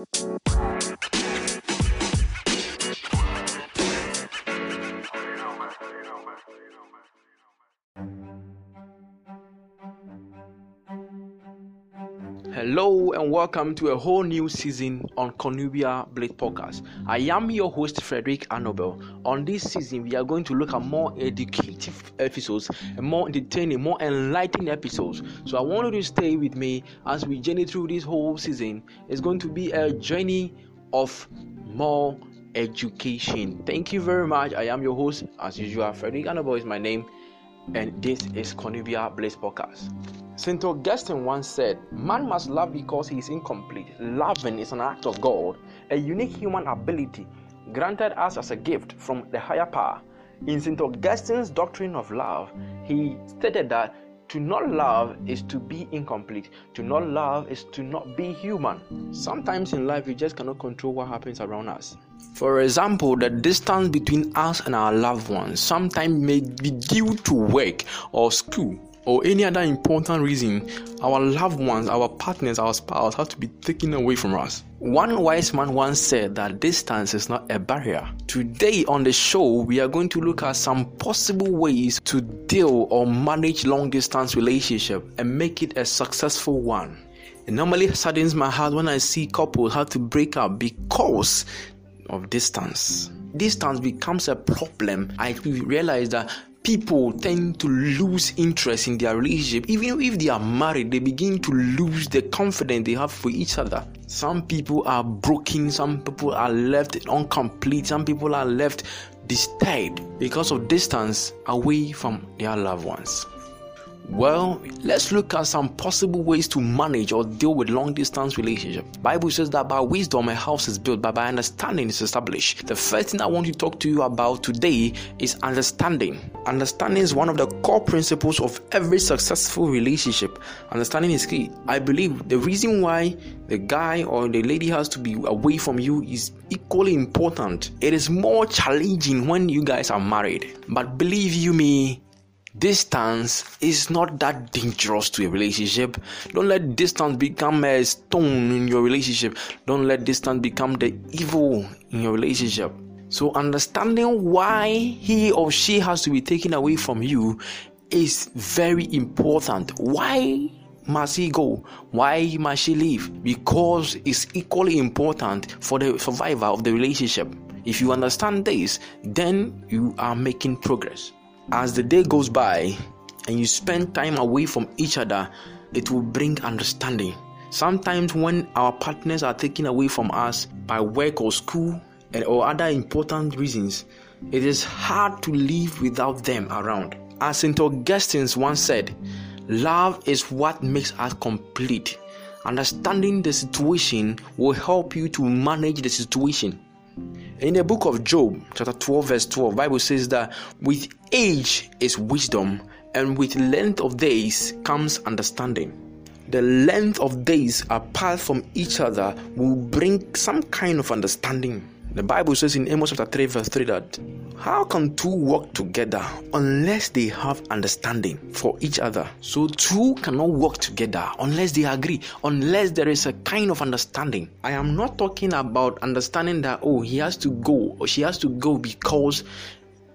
Música And welcome to a whole new season on Conubia Blaze Podcast. I am your host Frederick Annobel. On this season, we are going to look at more educative episodes more entertaining, more enlightening episodes. So I want you to stay with me as we journey through this whole season. It's going to be a journey of more education. Thank you very much. I am your host, as usual. Frederick Annobel is my name, and this is Conubia Blaze Podcast. St. Augustine once said, Man must love because he is incomplete. Loving is an act of God, a unique human ability granted us as a gift from the higher power. In St. Augustine's doctrine of love, he stated that to not love is to be incomplete. To not love is to not be human. Sometimes in life, we just cannot control what happens around us. For example, the distance between us and our loved ones sometimes may be due to work or school or any other important reason, our loved ones, our partners, our spouse have to be taken away from us. One wise man once said that distance is not a barrier. Today on the show, we are going to look at some possible ways to deal or manage long distance relationship and make it a successful one. It normally saddens my heart when I see couples have to break up because of distance. Distance becomes a problem. I realize that people tend to lose interest in their relationship. Even if they are married, they begin to lose the confidence they have for each other. Some people are broken, some people are left incomplete, some people are left disturbed because of distance away from their loved ones. Well, let's look at some possible ways to manage or deal with long distance relationship. Bible says that by wisdom a house is built, but by understanding is established. The first thing I want to talk to you about today is understanding. Understanding is one of the core principles of every successful relationship. Understanding is key. I believe the reason why the guy or the lady has to be away from you is equally important. It is more challenging when you guys are married. But believe you me, Distance is not that dangerous to a relationship. Don't let distance become a stone in your relationship. Don't let distance become the evil in your relationship. So, understanding why he or she has to be taken away from you is very important. Why must he go? Why must she leave? Because it's equally important for the survivor of the relationship. If you understand this, then you are making progress as the day goes by and you spend time away from each other, it will bring understanding. Sometimes, when our partners are taken away from us by work or school and or other important reasons, it is hard to live without them around. As St. Augustine once said, love is what makes us complete. Understanding the situation will help you to manage the situation. In the book of Job, chapter 12, verse 12, Bible says that with age is wisdom, and with length of days comes understanding. The length of days apart from each other will bring some kind of understanding. The Bible says in Amos chapter 3, verse 3 that how can two work together unless they have understanding for each other? So two cannot work together unless they agree, unless there is a kind of understanding. I am not talking about understanding that oh he has to go or she has to go because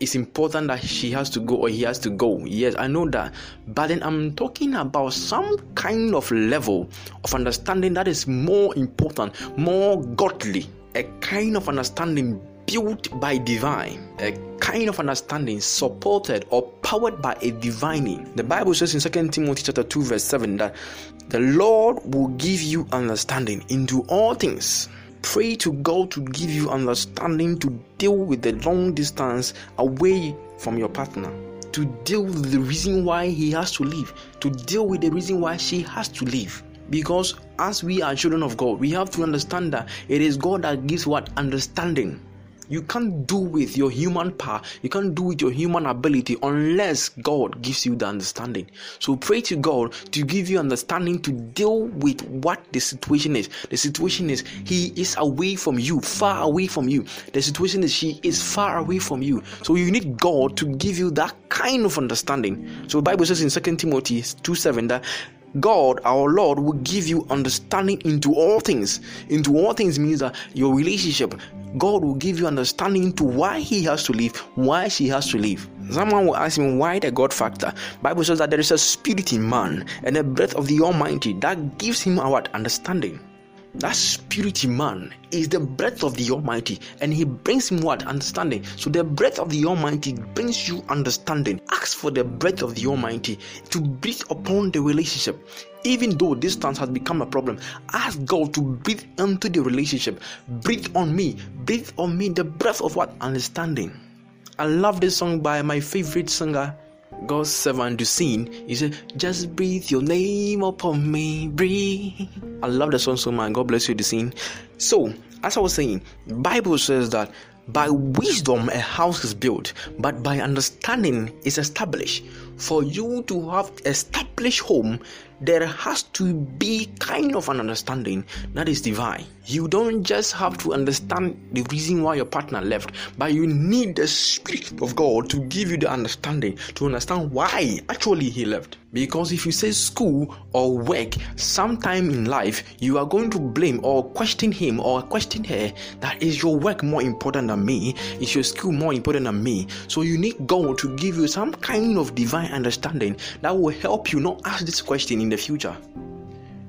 it's important that she has to go or he has to go. Yes, I know that. But then I'm talking about some kind of level of understanding that is more important, more godly a kind of understanding built by divine, a kind of understanding supported or powered by a divining. The Bible says in 2 Timothy chapter 2, verse 7 that the Lord will give you understanding into all things. Pray to God to give you understanding to deal with the long distance away from your partner to deal with the reason why he has to leave, to deal with the reason why she has to leave. Because as we are children of God, we have to understand that it is God that gives what understanding. You can't do with your human power, you can't do with your human ability unless God gives you the understanding. So pray to God to give you understanding to deal with what the situation is. The situation is He is away from you, far away from you. The situation is She is far away from you. So you need God to give you that kind of understanding. So the Bible says in 2 Timothy 2 7 that God, our Lord, will give you understanding into all things. Into all things means that your relationship, God will give you understanding into why He has to live, why she has to live. Someone will ask me why the God factor. Bible says that there is a spirit in man and a breath of the Almighty that gives him our understanding. That spirit in man is the breath of the Almighty, and He brings him what? Understanding. So the breath of the Almighty brings you understanding. Ask for the breath of the Almighty to breathe upon the relationship. Even though distance has become a problem, ask God to breathe into the relationship. Breathe on me. Breathe on me the breath of what? Understanding. I love this song by my favorite singer, God's servant to sing. He said, Just breathe your name upon me, breathe. I love the song so much. God bless you, to sing. So, as I was saying, Bible says that by wisdom a house is built, but by understanding is established. For you to have established home, there has to be kind of an understanding that is divine. You don't just have to understand the reason why your partner left, but you need the Spirit of God to give you the understanding to understand why actually he left. Because if you say school or work sometime in life, you are going to blame or question him or question her that is your work more important than me? Is your school more important than me? So you need God to give you some kind of divine understanding that will help you not ask this question in the future.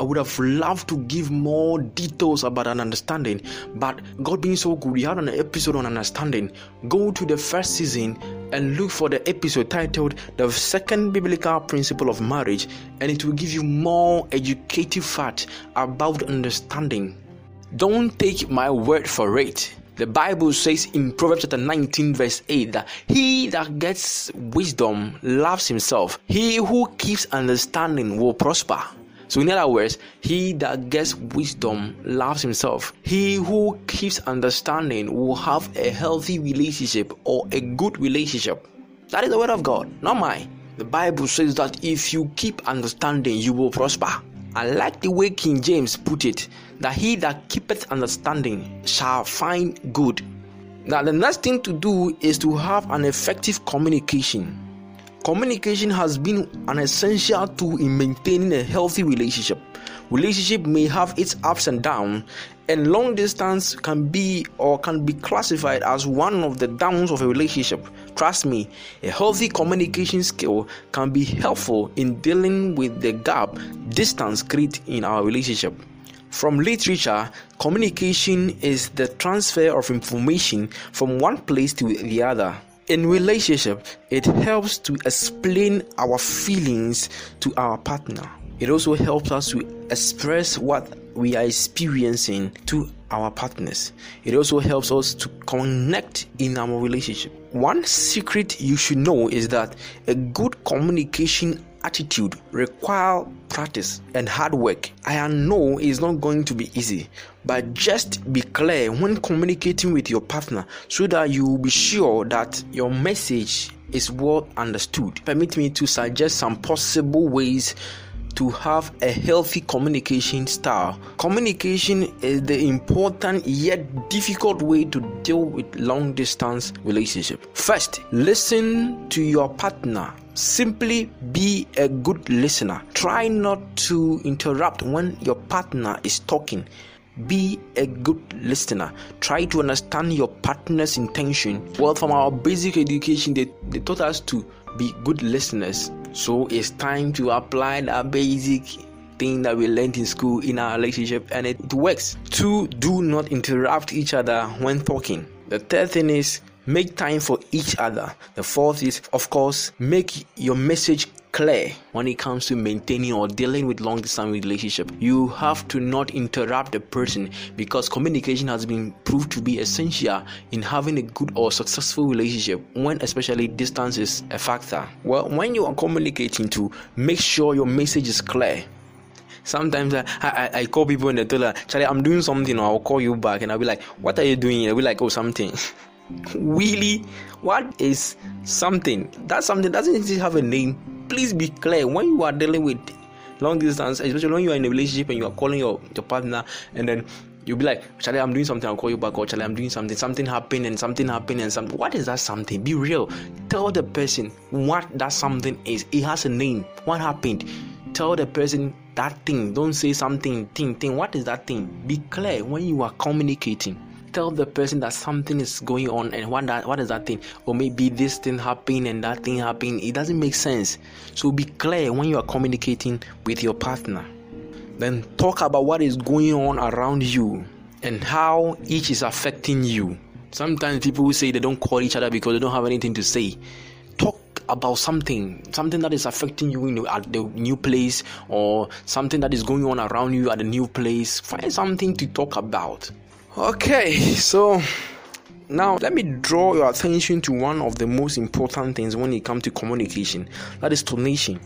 I would have loved to give more details about an understanding, but God being so good, we had an episode on understanding. Go to the first season and look for the episode titled The Second Biblical Principle of Marriage, and it will give you more educative facts about understanding. Don't take my word for it. The Bible says in Proverbs chapter 19, verse 8 that he that gets wisdom loves himself. He who keeps understanding will prosper. So, in other words, he that gets wisdom loves himself. He who keeps understanding will have a healthy relationship or a good relationship. That is the word of God, not mine. The Bible says that if you keep understanding, you will prosper. I like the way King James put it that he that keepeth understanding shall find good. Now, the next thing to do is to have an effective communication. Communication has been an essential tool in maintaining a healthy relationship. Relationship may have its ups and downs, and long distance can be or can be classified as one of the downs of a relationship. Trust me, a healthy communication skill can be helpful in dealing with the gap distance creates in our relationship. From literature, communication is the transfer of information from one place to the other in relationship it helps to explain our feelings to our partner it also helps us to express what we are experiencing to our partners it also helps us to connect in our relationship one secret you should know is that a good communication attitude require practice and hard work. I know it's not going to be easy, but just be clear when communicating with your partner so that you will be sure that your message is well understood. Permit me to suggest some possible ways to have a healthy communication style. Communication is the important yet difficult way to deal with long distance relationship. First, listen to your partner. Simply be a good listener. Try not to interrupt when your partner is talking. Be a good listener. Try to understand your partner's intention. Well, from our basic education, they, they taught us to be good listeners. So it's time to apply that basic thing that we learned in school in our relationship and it, it works. Two, do not interrupt each other when talking. The third thing is make time for each other. The fourth is, of course, make your message clear when it comes to maintaining or dealing with long distance relationship you have to not interrupt the person because communication has been proved to be essential in having a good or successful relationship when especially distance is a factor well when you are communicating to make sure your message is clear sometimes uh, I, I, I call people and they tell her, Charlie, I'm doing something, or I'll call you back, and I'll be like, What are you doing? I'll be like, Oh, something. really? What is something? That something doesn't have a name please be clear when you are dealing with long distance, especially when you are in a relationship and you are calling your, your partner and then you'll be like, Charlie, I'm doing something, I'll call you back, or Charlie, I'm doing something, something happened and something happened and something. What is that something? Be real. Tell the person what that something is. It has a name. What happened? tell the person that thing. Don't say something, thing, thing. What is that thing? Be clear when you are communicating. Tell the person that something is going on and what that what is that thing? Or maybe this thing happened and that thing happened. It doesn't make sense. So be clear when you are communicating with your partner. Then talk about what is going on around you and how each is affecting you. Sometimes people say they don't call each other because they don't have anything to say. Talk about something, something that is affecting you at the new place, or something that is going on around you at the new place. Find something to talk about. Okay, so now let me draw your attention to one of the most important things when it comes to communication that is tonation.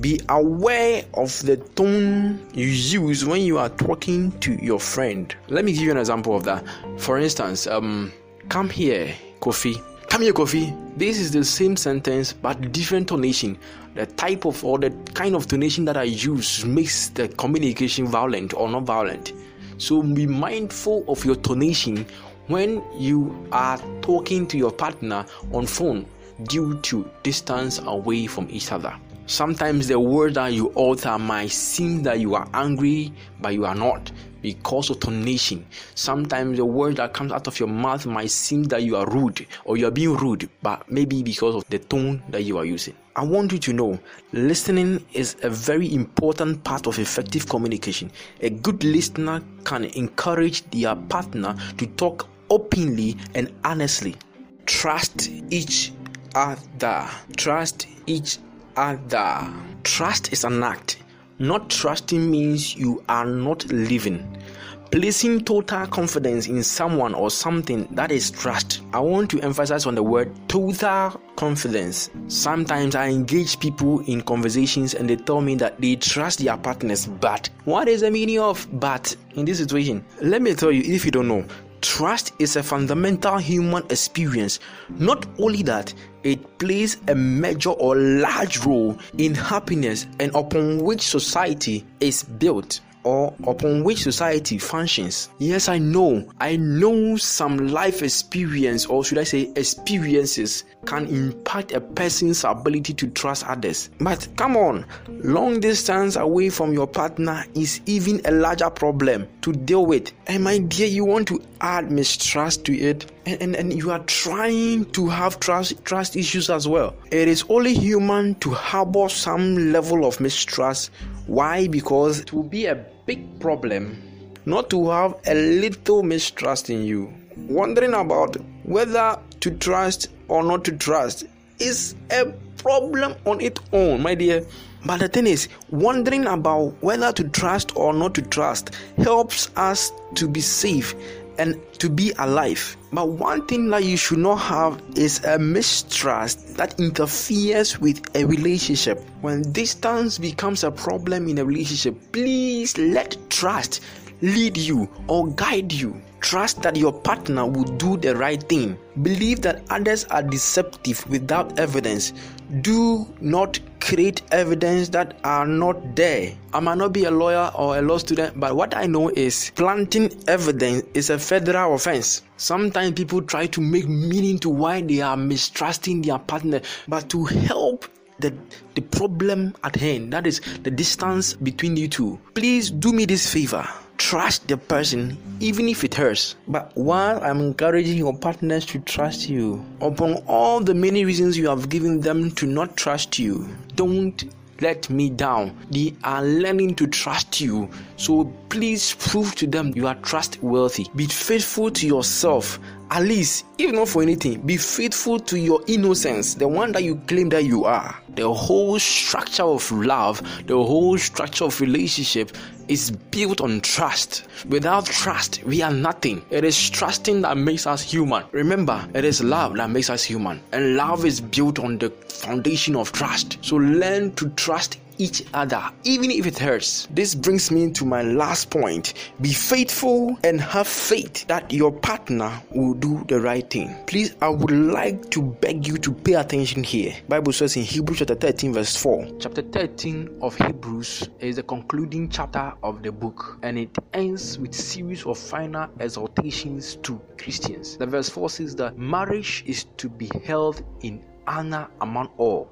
Be aware of the tone you use when you are talking to your friend. Let me give you an example of that. For instance, um, come here, Kofi. Come here, Kofi. This is the same sentence but different tonation. The type of or the kind of tonation that I use makes the communication violent or not violent. So be mindful of your tonation when you are talking to your partner on phone due to distance away from each other. Sometimes the word that you utter might seem that you are angry, but you are not because of tonation. Sometimes the word that comes out of your mouth might seem that you are rude or you are being rude, but maybe because of the tone that you are using. I want you to know listening is a very important part of effective communication. A good listener can encourage their partner to talk openly and honestly. Trust each other. Trust each other. Trust is an act not trusting means you are not living. Placing total confidence in someone or something that is trust. I want to emphasize on the word total confidence. Sometimes I engage people in conversations and they tell me that they trust their partners, but what is the meaning of but in this situation? Let me tell you if you don't know, Trust is a fundamental human experience. Not only that, it plays a major or large role in happiness and upon which society is built or upon which society functions. Yes, I know. I know some life experience, or should I say, experiences, can impact a person's ability to trust others. But come on, long distance away from your partner is even a larger problem to deal with. And my dear, you want to add mistrust to it, and, and, and you are trying to have trust trust issues as well. It is only human to harbor some level of mistrust why? Because it will be a big problem not to have a little mistrust in you. Wondering about whether to trust or not to trust is a problem on its own, my dear. But the thing is, wondering about whether to trust or not to trust helps us to be safe and to be alive. But one thing that you should not have is a mistrust that interferes with a relationship. When distance becomes a problem in a relationship, please let trust lead you or guide you. Trust that your partner will do the right thing. Believe that others are deceptive without evidence. Do not create evidence that are not there. I might not be a lawyer or a law student, but what I know is planting evidence is a federal offense. Sometimes people try to make meaning to why they are mistrusting their partner, but to help the, the problem at hand, that is the distance between you two, please do me this favor trust the person even if it hurts. But while I'm encouraging your partners to trust you, upon all the many reasons you have given them to not trust you, don't let me down. They are learning to trust you. So please prove to them you are trustworthy. Be faithful to yourself. At least, if not for anything, be faithful to your innocence, the one that you claim that you are. The whole structure of love, the whole structure of relationship is built on trust. Without trust, we are nothing. It is trusting that makes us human. Remember, it is love that makes us human. And love is built on the foundation of trust. So learn to trust each other, even if it hurts. This brings me to my last point be faithful and have faith that your partner will do the right thing. Please, I would like to beg you to pay attention here. Bible says in Hebrews chapter 13, verse 4. Chapter 13 of Hebrews is the concluding chapter of the book, and it ends with series of final exhortations to Christians. The verse 4 says that marriage is to be held in honor among all,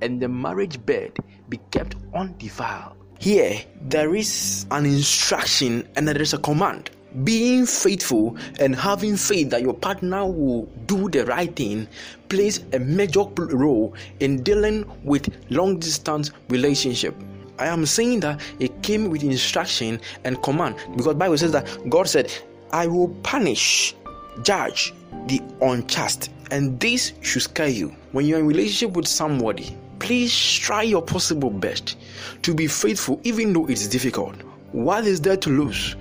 and the marriage bed be kept undefiled. Here, there is an instruction and there is a command. Being faithful and having faith that your partner will do the right thing plays a major role in dealing with long distance relationship. I am saying that it came with instruction and command because Bible says that God said, "I will punish, judge the unjust," and this should scare you. When you're in relationship with somebody, please try your possible best to be faithful, even though it's difficult. What is there to lose?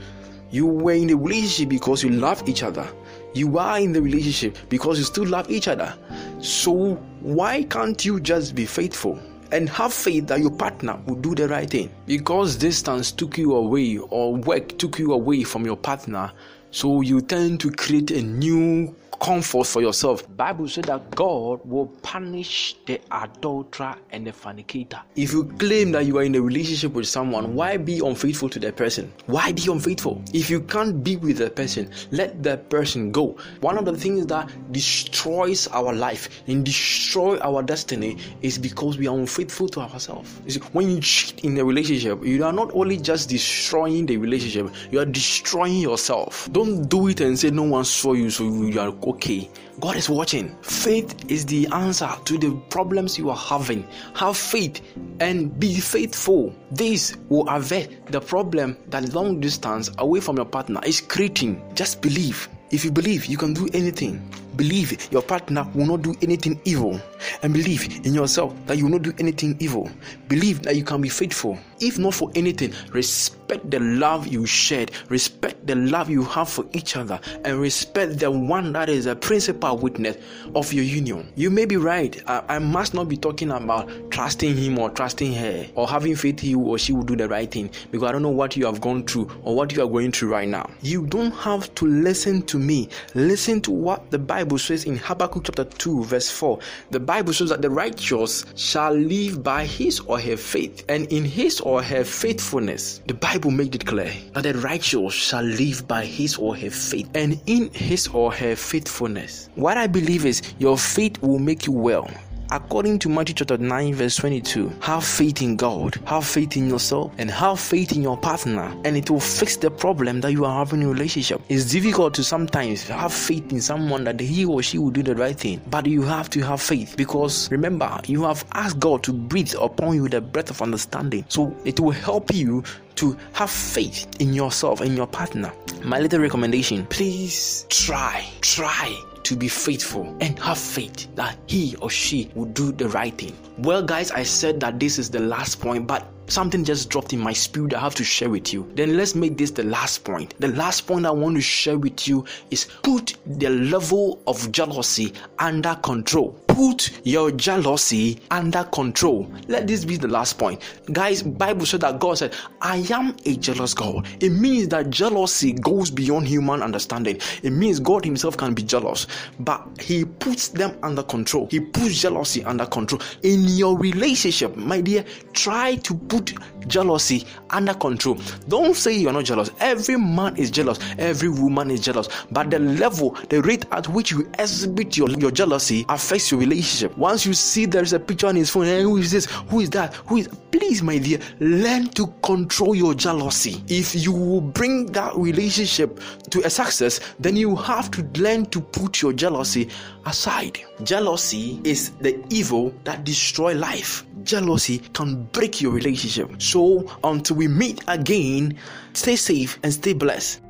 You were in a relationship because you love each other. You are in the relationship because you still love each other. So, why can't you just be faithful? and have faith that your partner will do the right thing. Because distance took you away or work took you away from your partner, so you tend to create a new comfort for yourself. Bible said that God will punish the adulterer and the fornicator. If you claim that you are in a relationship with someone, why be unfaithful to that person? Why be unfaithful? If you can't be with the person, let that person go. One of the things that destroys our life and destroy our destiny is because we are unfaithful to ourselves. See, when you cheat in a relationship, you are not only just destroying the relationship, you are destroying yourself. Don't do it and say no one saw you, so you are okay. God is watching. Faith is the answer to the problems you are having. Have faith and be faithful. This will avert the problem that long distance away from your partner is creating. Just believe. If you believe you can do anything, believe your partner will not do anything evil, and believe in yourself that you will not do anything evil. Believe that you can be faithful. If not for anything, respect the love you shared, respect the love you have for each other, and respect the one that is a principal witness of your union. You may be right. I, I must not be talking about trusting him or trusting her or having faith he or she will do the right thing because I don't know what you have gone through or what you are going through right now. You don't have to listen to me. Listen to what the Bible says in Habakkuk chapter 2, verse 4. The Bible says that the righteous shall live by his or her faith, and in his or her faithfulness. The Bible made it clear that the righteous shall live by his or her faith, and in his or her faithfulness. What I believe is your faith will make you well according to Matthew chapter 9, verse 22, have faith in God, have faith in yourself, and have faith in your partner, and it will fix the problem that you are having in relationship. It's difficult to sometimes have faith in someone that he or she will do the right thing, but you have to have faith because remember, you have asked God to breathe upon you the breath of understanding, so it will help you to have faith in yourself and your partner. My little recommendation please try, try to be faithful and have faith that he or she will do the right thing. Well, guys, I said that this is the last point, but something just dropped in my spirit I have to share with you. Then let's make this the last point. The last point I want to share with you is put the level of jealousy under control. Put your jealousy under control. Let this be the last point. Guys, Bible said that God said, I am a jealous God. It means that jealousy goes beyond human understanding. It means God himself can be jealous, but he puts them under control. He puts jealousy under control. In your relationship, my dear, try to put put jealousy under control. Don't say you're not jealous. Every man is jealous, every woman is jealous. But the level, the rate at which you exhibit your, your jealousy affects your relationship. Once you see there's a picture on his phone, and who is this? Who is that? Who is please, my dear, learn to control your jealousy. If you will bring that relationship to a success, then you have to learn to put your jealousy aside. Jealousy is the evil that destroy life. Jealousy can break your relationship. So until we meet again, stay safe and stay blessed.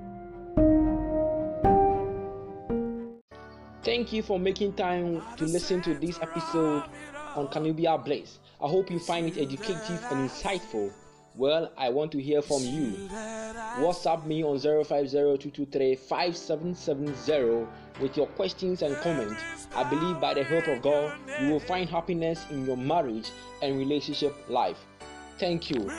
Thank you for making time to listen to this episode on Conubia Blaze. I hope you find it educative and insightful. Well, I want to hear from you. WhatsApp me on 0502235770 with your questions and comments. I believe by the help of God, you will find happiness in your marriage and relationship life. Thank you.